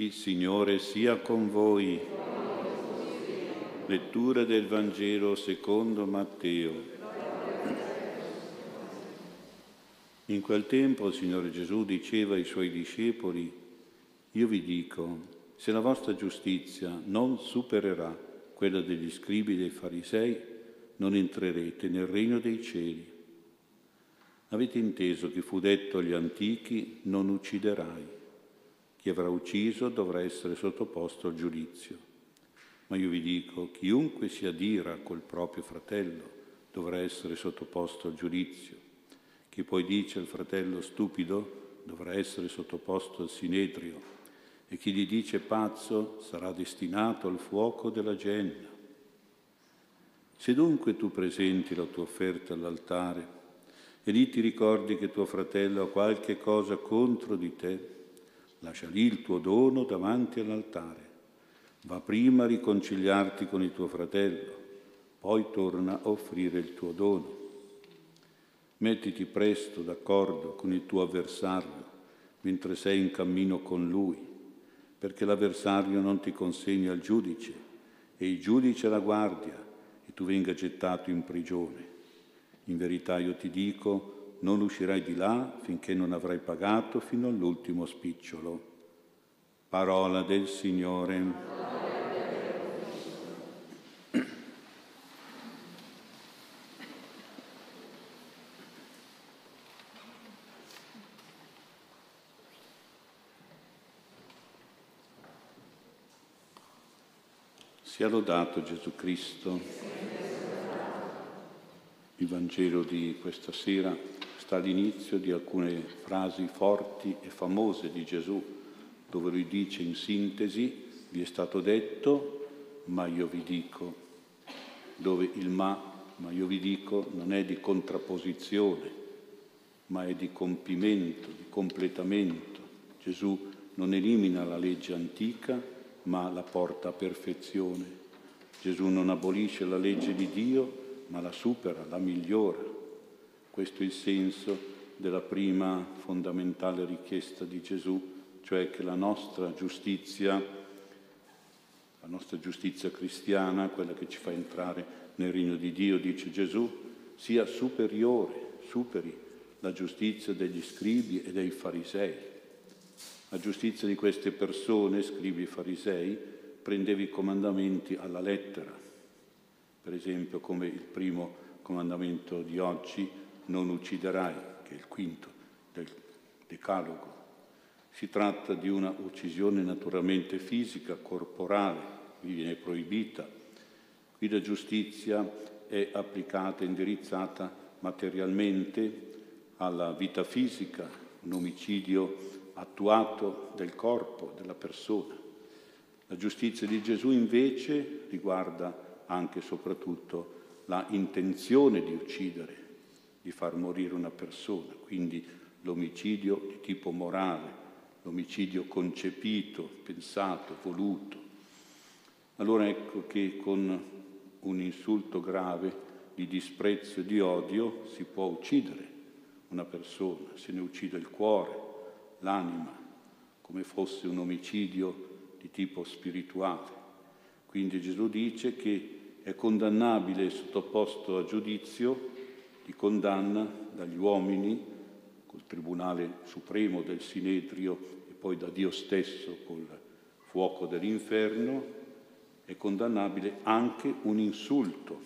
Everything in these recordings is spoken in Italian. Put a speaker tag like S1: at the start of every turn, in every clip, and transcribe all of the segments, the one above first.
S1: Il Signore sia con voi. Lettura del Vangelo secondo Matteo. In quel tempo il Signore Gesù diceva ai suoi discepoli, io vi dico, se la vostra giustizia non supererà quella degli scribi e dei farisei, non entrerete nel regno dei cieli. Avete inteso che fu detto agli antichi, non ucciderai chi avrà ucciso dovrà essere sottoposto al giudizio. Ma io vi dico, chiunque si adira col proprio fratello dovrà essere sottoposto al giudizio. Chi poi dice al fratello stupido dovrà essere sottoposto al sinedrio e chi gli dice pazzo sarà destinato al fuoco della genna. Se dunque tu presenti la tua offerta all'altare e lì ti ricordi che tuo fratello ha qualche cosa contro di te, Lascia lì il tuo dono davanti all'altare. Va prima a riconciliarti con il tuo fratello, poi torna a offrire il tuo dono. Mettiti presto d'accordo con il tuo avversario mentre sei in cammino con lui, perché l'avversario non ti consegni al giudice e il giudice alla guardia e tu venga gettato in prigione. In verità io ti dico, non uscirai di là finché non avrai pagato fino all'ultimo spicciolo. Parola del Signore. Sia lodato Gesù Cristo. Il Vangelo di questa sera sta all'inizio di alcune frasi forti e famose di Gesù, dove lui dice in sintesi, vi è stato detto, ma io vi dico, dove il ma, ma io vi dico, non è di contrapposizione, ma è di compimento, di completamento. Gesù non elimina la legge antica, ma la porta a perfezione. Gesù non abolisce la legge di Dio, ma la supera, la migliora. Questo è il senso della prima fondamentale richiesta di Gesù, cioè che la nostra giustizia, la nostra giustizia cristiana, quella che ci fa entrare nel regno di Dio, dice Gesù, sia superiore, superi la giustizia degli scribi e dei farisei. La giustizia di queste persone, scribi e farisei, prendeva i comandamenti alla lettera, per esempio come il primo comandamento di oggi, non ucciderai, che è il quinto del decalogo. Si tratta di una uccisione naturalmente fisica, corporale, qui viene proibita. Qui la giustizia è applicata, indirizzata materialmente alla vita fisica, un omicidio attuato del corpo, della persona. La giustizia di Gesù invece riguarda anche e soprattutto la intenzione di uccidere, di far morire una persona, quindi l'omicidio di tipo morale, l'omicidio concepito, pensato, voluto. Allora ecco che con un insulto grave di disprezzo e di odio si può uccidere una persona, se ne uccide il cuore, l'anima, come fosse un omicidio di tipo spirituale. Quindi Gesù dice che è condannabile e sottoposto a giudizio di condanna dagli uomini, col Tribunale Supremo del Sinedrio e poi da Dio stesso col fuoco dell'inferno, è condannabile anche un insulto,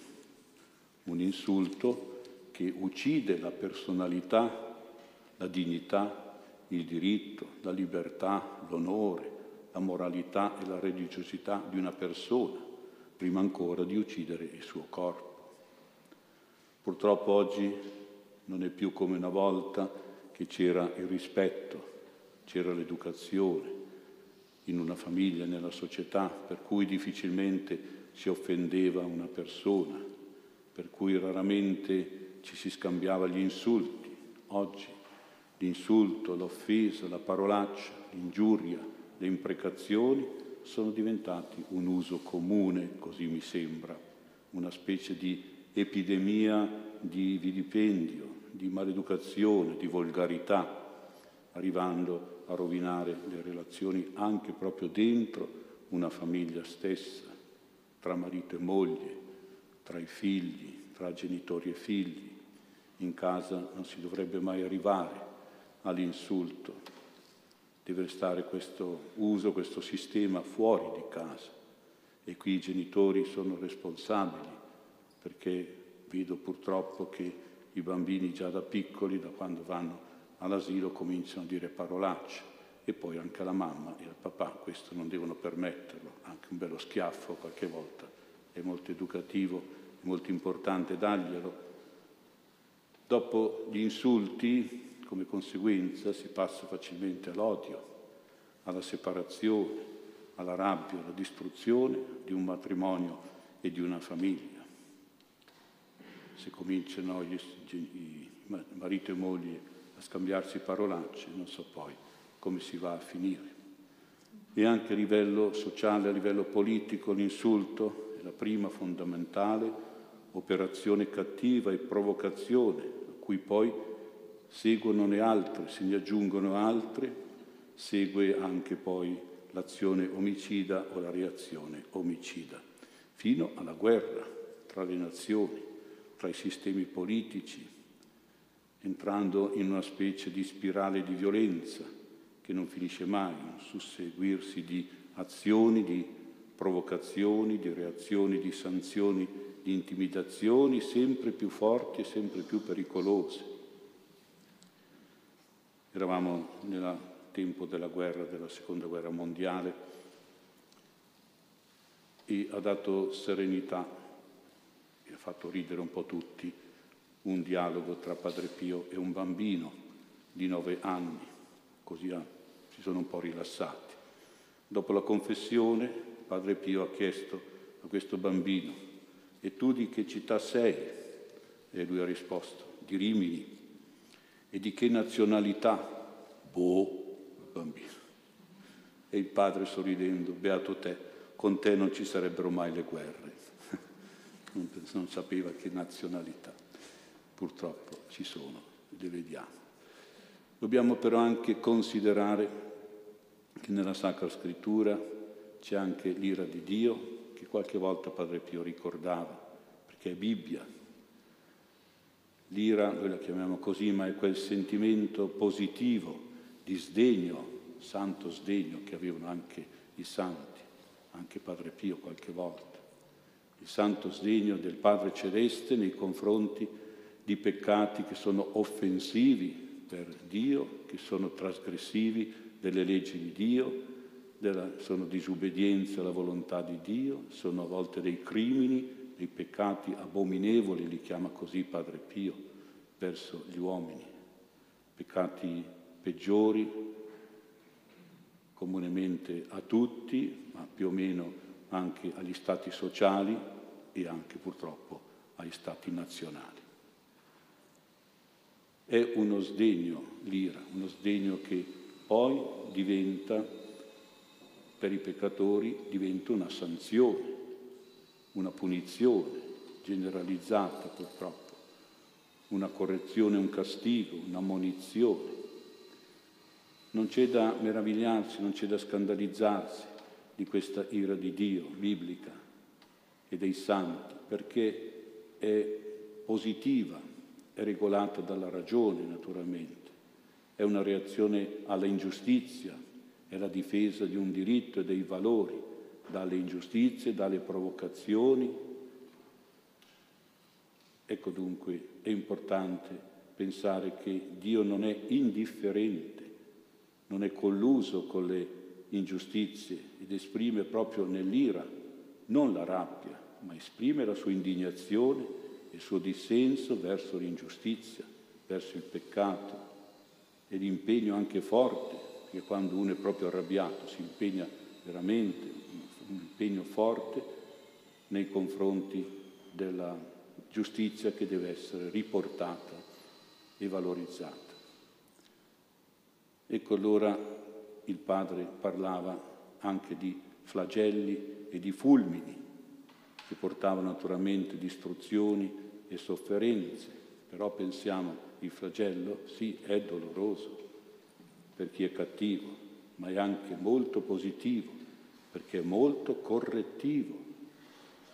S1: un insulto che uccide la personalità, la dignità, il diritto, la libertà, l'onore, la moralità e la religiosità di una persona, prima ancora di uccidere il suo corpo. Purtroppo oggi non è più come una volta che c'era il rispetto, c'era l'educazione in una famiglia, nella società, per cui difficilmente si offendeva una persona, per cui raramente ci si scambiava gli insulti. Oggi l'insulto, l'offesa, la parolaccia, l'ingiuria, le imprecazioni sono diventati un uso comune, così mi sembra, una specie di epidemia di vilipendio, di maleducazione, di volgarità, arrivando a rovinare le relazioni anche proprio dentro una famiglia stessa, tra marito e moglie, tra i figli, tra genitori e figli. In casa non si dovrebbe mai arrivare all'insulto, deve stare questo uso, questo sistema fuori di casa e qui i genitori sono responsabili perché vedo purtroppo che i bambini già da piccoli, da quando vanno all'asilo, cominciano a dire parolacce e poi anche alla mamma e al papà, questo non devono permetterlo, anche un bello schiaffo qualche volta è molto educativo, è molto importante darglielo. Dopo gli insulti, come conseguenza, si passa facilmente all'odio, alla separazione, alla rabbia, alla distruzione di un matrimonio e di una famiglia. Se cominciano gli, i marito e moglie a scambiarsi parolacce, non so poi come si va a finire. E anche a livello sociale, a livello politico, l'insulto è la prima fondamentale operazione cattiva e provocazione, a cui poi seguono le altre, se ne aggiungono altre, segue anche poi l'azione omicida o la reazione omicida, fino alla guerra tra le nazioni, tra i sistemi politici, entrando in una specie di spirale di violenza che non finisce mai, un susseguirsi di azioni, di provocazioni, di reazioni, di sanzioni, di intimidazioni sempre più forti e sempre più pericolose. Eravamo nel tempo della guerra, della seconda guerra mondiale e ha dato serenità ha fatto ridere un po' tutti un dialogo tra Padre Pio e un bambino di nove anni, così ha si sono un po' rilassati. Dopo la confessione, Padre Pio ha chiesto a questo bambino, e tu di che città sei? E lui ha risposto, di Rimini. E di che nazionalità? Boh, bambino. E il padre sorridendo, beato te, con te non ci sarebbero mai le guerre. Non, non sapeva che nazionalità. Purtroppo ci sono, le vediamo. Dobbiamo però anche considerare che nella Sacra Scrittura c'è anche l'ira di Dio, che qualche volta Padre Pio ricordava, perché è Bibbia. L'ira, noi la chiamiamo così, ma è quel sentimento positivo di sdegno, santo sdegno che avevano anche i santi, anche Padre Pio qualche volta. Il santo sdegno del Padre Celeste nei confronti di peccati che sono offensivi per Dio, che sono trasgressivi delle leggi di Dio, della, sono disobbedienza alla volontà di Dio, sono a volte dei crimini, dei peccati abominevoli, li chiama così Padre Pio, verso gli uomini, peccati peggiori comunemente a tutti, ma più o meno anche agli stati sociali e anche purtroppo agli stati nazionali. È uno sdegno l'ira, uno sdegno che poi diventa, per i peccatori, diventa una sanzione, una punizione generalizzata purtroppo, una correzione, un castigo, una munizione. Non c'è da meravigliarsi, non c'è da scandalizzarsi di questa ira di Dio biblica e dei santi, perché è positiva, è regolata dalla ragione naturalmente, è una reazione alla ingiustizia, è la difesa di un diritto e dei valori dalle ingiustizie, dalle provocazioni. Ecco dunque, è importante pensare che Dio non è indifferente, non è colluso con le ingiustizie ed esprime proprio nell'ira non la rabbia, ma esprime la sua indignazione il suo dissenso verso l'ingiustizia, verso il peccato e l'impegno anche forte, perché quando uno è proprio arrabbiato si impegna veramente, un impegno forte nei confronti della giustizia che deve essere riportata e valorizzata. Ecco allora il padre parlava anche di flagelli e di fulmini che portavano naturalmente distruzioni e sofferenze, però pensiamo il flagello sì è doloroso, per chi è cattivo, ma è anche molto positivo perché è molto correttivo.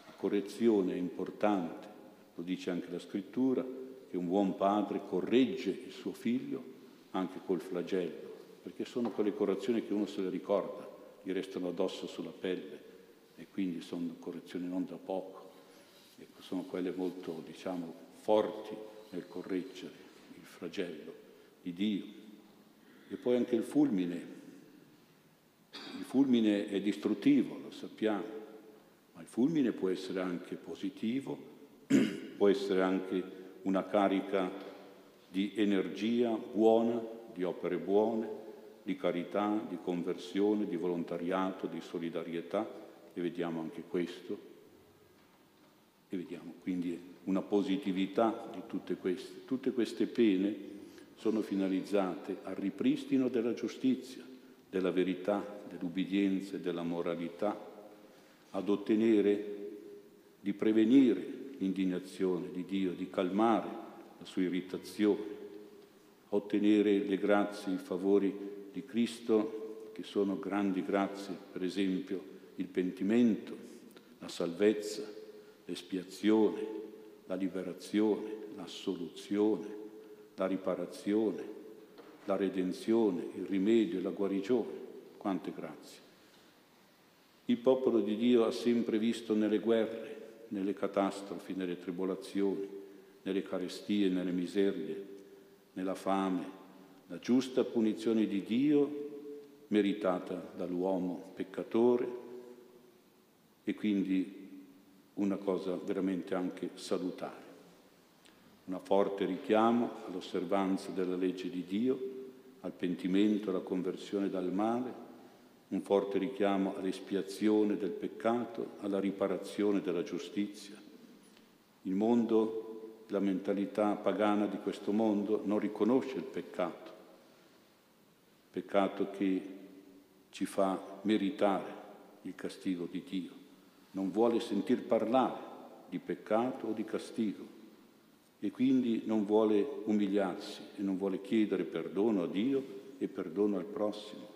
S1: La correzione è importante, lo dice anche la scrittura, che un buon padre corregge il suo figlio anche col flagello, perché sono quelle correzioni che uno se le ricorda, gli restano addosso sulla pelle e quindi sono correzioni non da poco, ecco, sono quelle molto, diciamo, forti nel correggere il flagello di Dio. E poi anche il fulmine. Il fulmine è distruttivo, lo sappiamo, ma il fulmine può essere anche positivo, può essere anche una carica di energia buona, di opere buone, di carità, di conversione, di volontariato, di solidarietà e vediamo anche questo. E vediamo quindi una positività di tutte queste. Tutte queste pene sono finalizzate al ripristino della giustizia, della verità, dell'ubbidienza e della moralità, ad ottenere di prevenire l'indignazione di Dio, di calmare la sua irritazione, a ottenere le grazie, i favori di Cristo, che sono grandi grazie, per esempio il pentimento, la salvezza, l'espiazione, la liberazione, l'assoluzione, la riparazione, la redenzione, il rimedio e la guarigione. Quante grazie. Il popolo di Dio ha sempre visto nelle guerre, nelle catastrofi, nelle tribolazioni, nelle carestie, nelle miserie, nella fame, la giusta punizione di Dio meritata dall'uomo peccatore e quindi una cosa veramente anche salutare una forte richiamo all'osservanza della legge di Dio, al pentimento, alla conversione dal male, un forte richiamo all'espiazione del peccato, alla riparazione della giustizia. Il mondo, la mentalità pagana di questo mondo non riconosce il peccato, peccato che ci fa meritare il castigo di Dio, non vuole sentir parlare di peccato o di castigo e quindi non vuole umiliarsi e non vuole chiedere perdono a Dio e perdono al prossimo.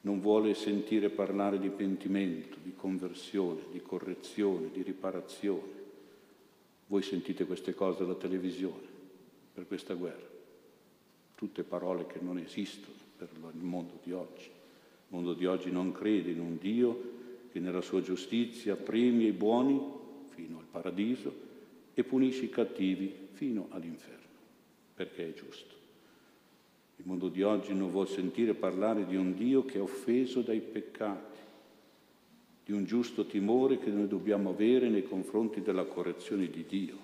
S1: Non vuole sentire parlare di pentimento, di conversione, di correzione, di riparazione. Voi sentite queste cose alla televisione per questa guerra. Tutte parole che non esistono per il mondo di oggi. Il mondo di oggi non crede in un Dio che nella sua giustizia premia i buoni fino al paradiso e punisce i cattivi fino all'inferno, perché è giusto. Il mondo di oggi non vuol sentire parlare di un Dio che è offeso dai peccati, di un giusto timore che noi dobbiamo avere nei confronti della correzione di Dio.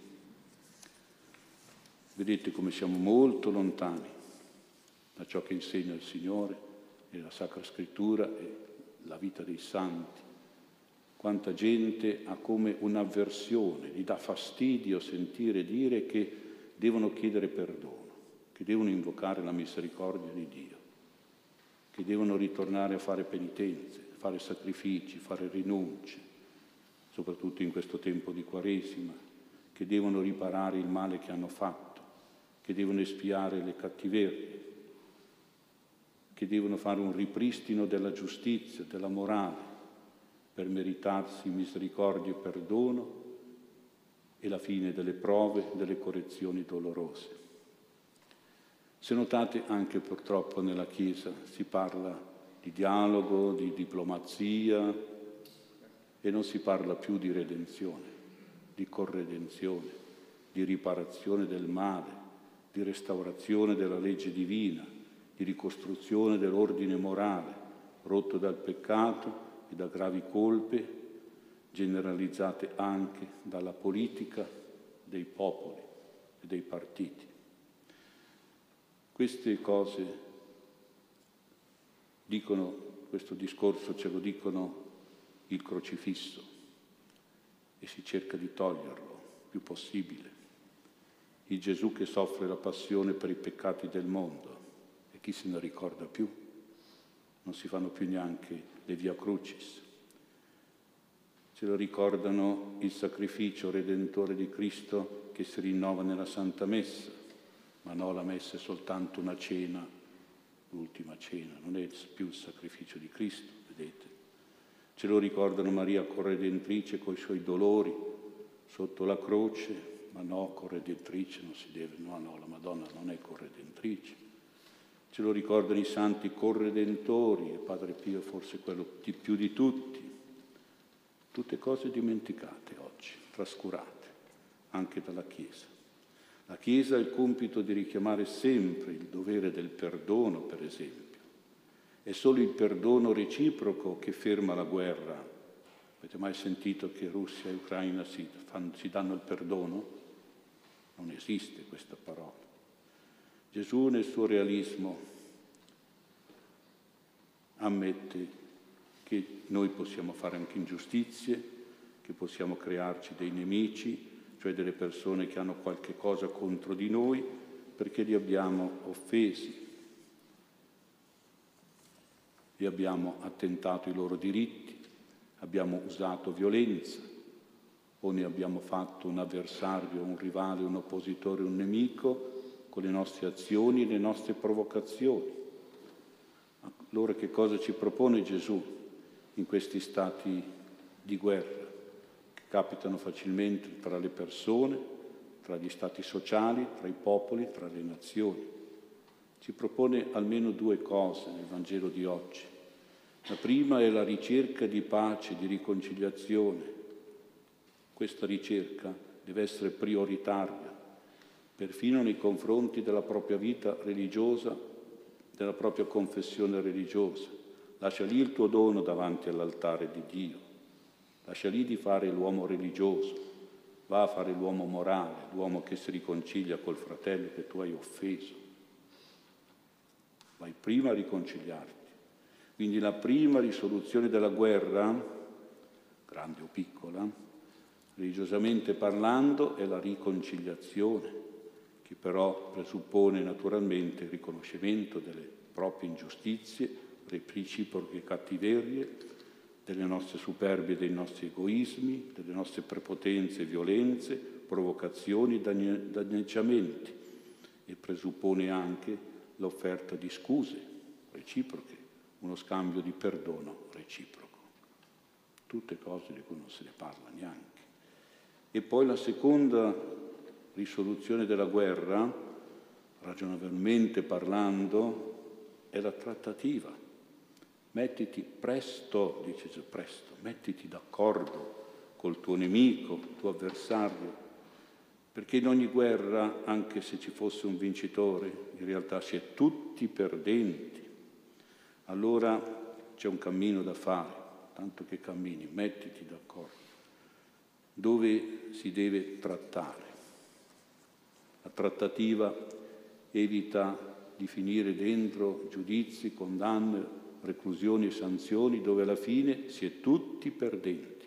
S1: Vedete come siamo molto lontani da ciò che insegna il Signore nella Sacra Scrittura e la vita dei santi quanta gente ha come un'avversione, gli dà fastidio sentire dire che devono chiedere perdono, che devono invocare la misericordia di Dio, che devono ritornare a fare penitenze, fare sacrifici, fare rinunce, soprattutto in questo tempo di Quaresima, che devono riparare il male che hanno fatto, che devono espiare le cattiverie, che devono fare un ripristino della giustizia, della morale, per meritarsi misericordia e perdono e la fine delle prove, delle correzioni dolorose. Se notate anche purtroppo nella Chiesa si parla di dialogo, di diplomazia e non si parla più di redenzione, di corredenzione, di riparazione del male, di restaurazione della legge divina, di ricostruzione dell'ordine morale rotto dal peccato e da gravi colpe generalizzate anche dalla politica dei popoli e dei partiti. Queste cose dicono, questo discorso ce lo dicono il crocifisso e si cerca di toglierlo il più possibile. Il Gesù che soffre la passione per i peccati del mondo e chi se ne ricorda più? Non si fanno più neanche le Via Crucis. Ce lo ricordano il sacrificio redentore di Cristo che si rinnova nella Santa Messa, ma no, la Messa è soltanto una cena l'ultima cena, non è più il sacrificio di Cristo, vedete. Ce lo ricordano Maria corredentrice con i suoi dolori sotto la croce, ma no, corredentrice non si deve, no, no, la Madonna non è corredentrice. Ce lo ricordano i santi corredentori e Padre Pio forse quello di più di tutti. Tutte cose dimenticate oggi, trascurate, anche dalla Chiesa. La Chiesa ha il compito di richiamare sempre il dovere del perdono, per esempio. È solo il perdono reciproco che ferma la guerra. Avete mai sentito che Russia e Ucraina si, fanno, si danno il perdono? Non esiste questa parola. Gesù nel suo realismo ammette che noi possiamo fare anche ingiustizie, che possiamo crearci dei nemici, cioè delle persone che hanno qualche cosa contro di noi perché li abbiamo offesi, li abbiamo attentato ai loro diritti, abbiamo usato violenza, o ne abbiamo fatto un avversario, un rivale, un oppositore, un nemico con le nostre azioni e le nostre provocazioni. Allora che cosa ci propone Gesù in questi stati di guerra che capitano facilmente tra le persone, tra gli stati sociali, tra i popoli, tra le nazioni? Ci propone almeno due cose nel Vangelo di oggi. La prima è la ricerca di pace, di riconciliazione, questa ricerca deve essere prioritaria, perfino nei confronti della propria vita religiosa, della propria confessione religiosa. Lascia lì il tuo dono davanti all'altare di Dio, lascia lì di fare l'uomo religioso, va a fare l'uomo morale, l'uomo che si riconcilia col fratello che tu hai offeso. Vai prima a riconciliarti. Quindi la prima risoluzione della guerra, grande o piccola, religiosamente parlando, è la riconciliazione, che però presuppone naturalmente il riconoscimento delle proprie ingiustizie, delle reciproche cattiverie, delle nostre superbie, dei nostri egoismi, delle nostre prepotenze, violenze, provocazioni, danneggiamenti e presuppone anche l'offerta di scuse reciproche, uno scambio di perdono reciproco. Tutte cose di cui non se ne parla neanche. E poi la seconda risoluzione della guerra, ragionevolmente parlando, è la trattativa. Mettiti presto, dice Gesù, presto, mettiti d'accordo col tuo nemico, tuo avversario, perché in ogni guerra, anche se ci fosse un vincitore, in realtà si è tutti perdenti. Allora c'è un cammino da fare, tanto che cammini, mettiti d'accordo dove si deve trattare. La trattativa evita di finire dentro giudizi, condanne, reclusioni e sanzioni dove alla fine si è tutti perdenti.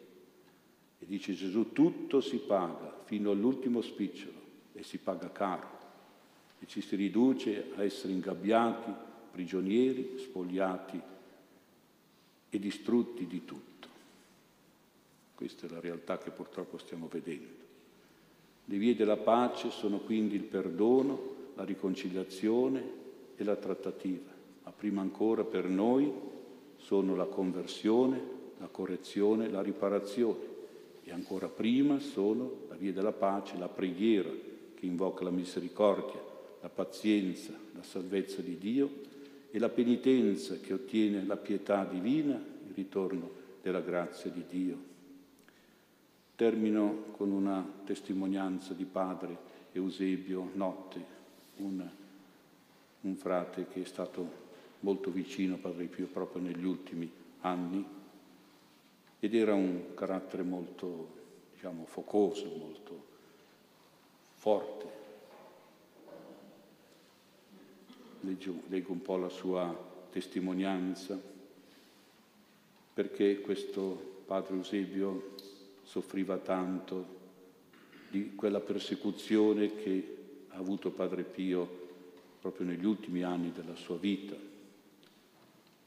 S1: E dice Gesù, tutto si paga fino all'ultimo spicciolo e si paga caro e ci si riduce a essere ingabbiati, prigionieri, spogliati e distrutti di tutto. Questa è la realtà che purtroppo stiamo vedendo. Le vie della pace sono quindi il perdono, la riconciliazione e la trattativa, ma prima ancora per noi sono la conversione, la correzione, la riparazione e ancora prima sono la via della pace, la preghiera che invoca la misericordia, la pazienza, la salvezza di Dio e la penitenza che ottiene la pietà divina, il ritorno della grazia di Dio. Termino con una testimonianza di padre Eusebio Notte, un, un frate che è stato molto vicino a Padre Pio proprio negli ultimi anni ed era un carattere molto, diciamo, focoso, molto forte. Leggo, leggo un po' la sua testimonianza perché questo padre Eusebio soffriva tanto di quella persecuzione che ha avuto Padre Pio proprio negli ultimi anni della sua vita.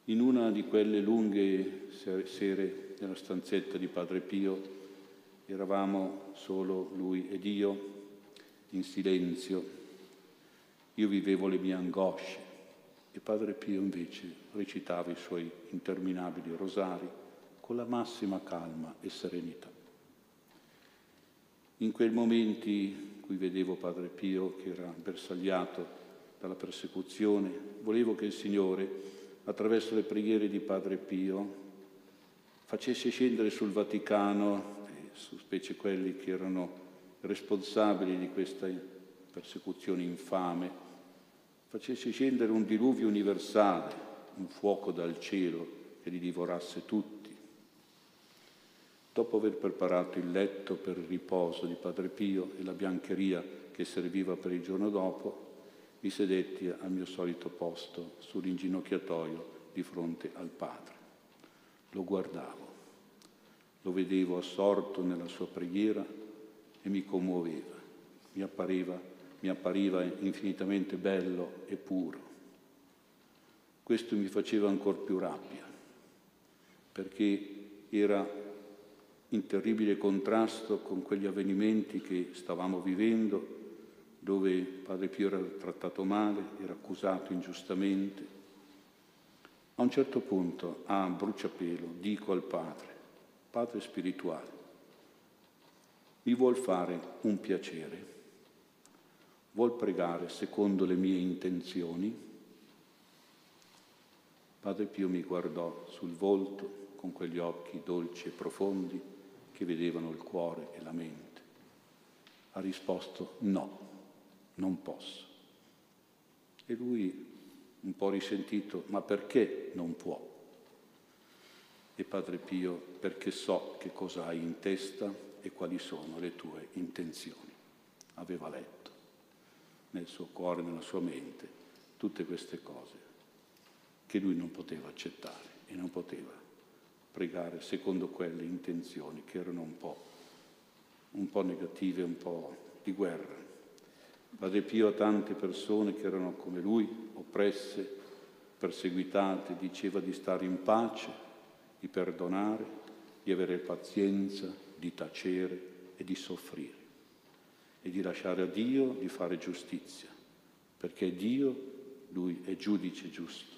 S1: In una di quelle lunghe sere nella stanzetta di Padre Pio eravamo solo lui ed io in silenzio. Io vivevo le mie angosce e Padre Pio invece recitava i suoi interminabili rosari con la massima calma e serenità. In quei momenti in cui vedevo Padre Pio che era bersagliato dalla persecuzione, volevo che il Signore, attraverso le preghiere di Padre Pio, facesse scendere sul Vaticano, specie quelli che erano responsabili di questa persecuzione infame, facesse scendere un diluvio universale, un fuoco dal cielo che li divorasse tutti Dopo aver preparato il letto per il riposo di Padre Pio e la biancheria che serviva per il giorno dopo, mi sedetti al mio solito posto sull'inginocchiatoio di fronte al Padre. Lo guardavo, lo vedevo assorto nella sua preghiera e mi commuoveva, mi appariva, mi appariva infinitamente bello e puro. Questo mi faceva ancora più rabbia, perché era in terribile contrasto con quegli avvenimenti che stavamo vivendo, dove Padre Pio era trattato male, era accusato ingiustamente. A un certo punto, a bruciapelo, dico al Padre, Padre spirituale, mi vuol fare un piacere, vuol pregare secondo le mie intenzioni? Padre Pio mi guardò sul volto con quegli occhi dolci e profondi che vedevano il cuore e la mente. Ha risposto no, non posso. E lui, un po' risentito, ma perché non può? E Padre Pio, perché so che cosa hai in testa e quali sono le tue intenzioni. Aveva letto nel suo cuore, nella sua mente, tutte queste cose che lui non poteva accettare e non poteva pregare secondo quelle intenzioni che erano un po', un po negative, un po' di guerra. Padre Pio a tante persone che erano come lui, oppresse, perseguitate, diceva di stare in pace, di perdonare, di avere pazienza, di tacere e di soffrire e di lasciare a Dio di fare giustizia, perché Dio, lui è giudice giusto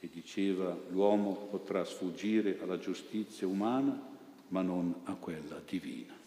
S1: e diceva l'uomo potrà sfuggire alla giustizia umana ma non a quella divina.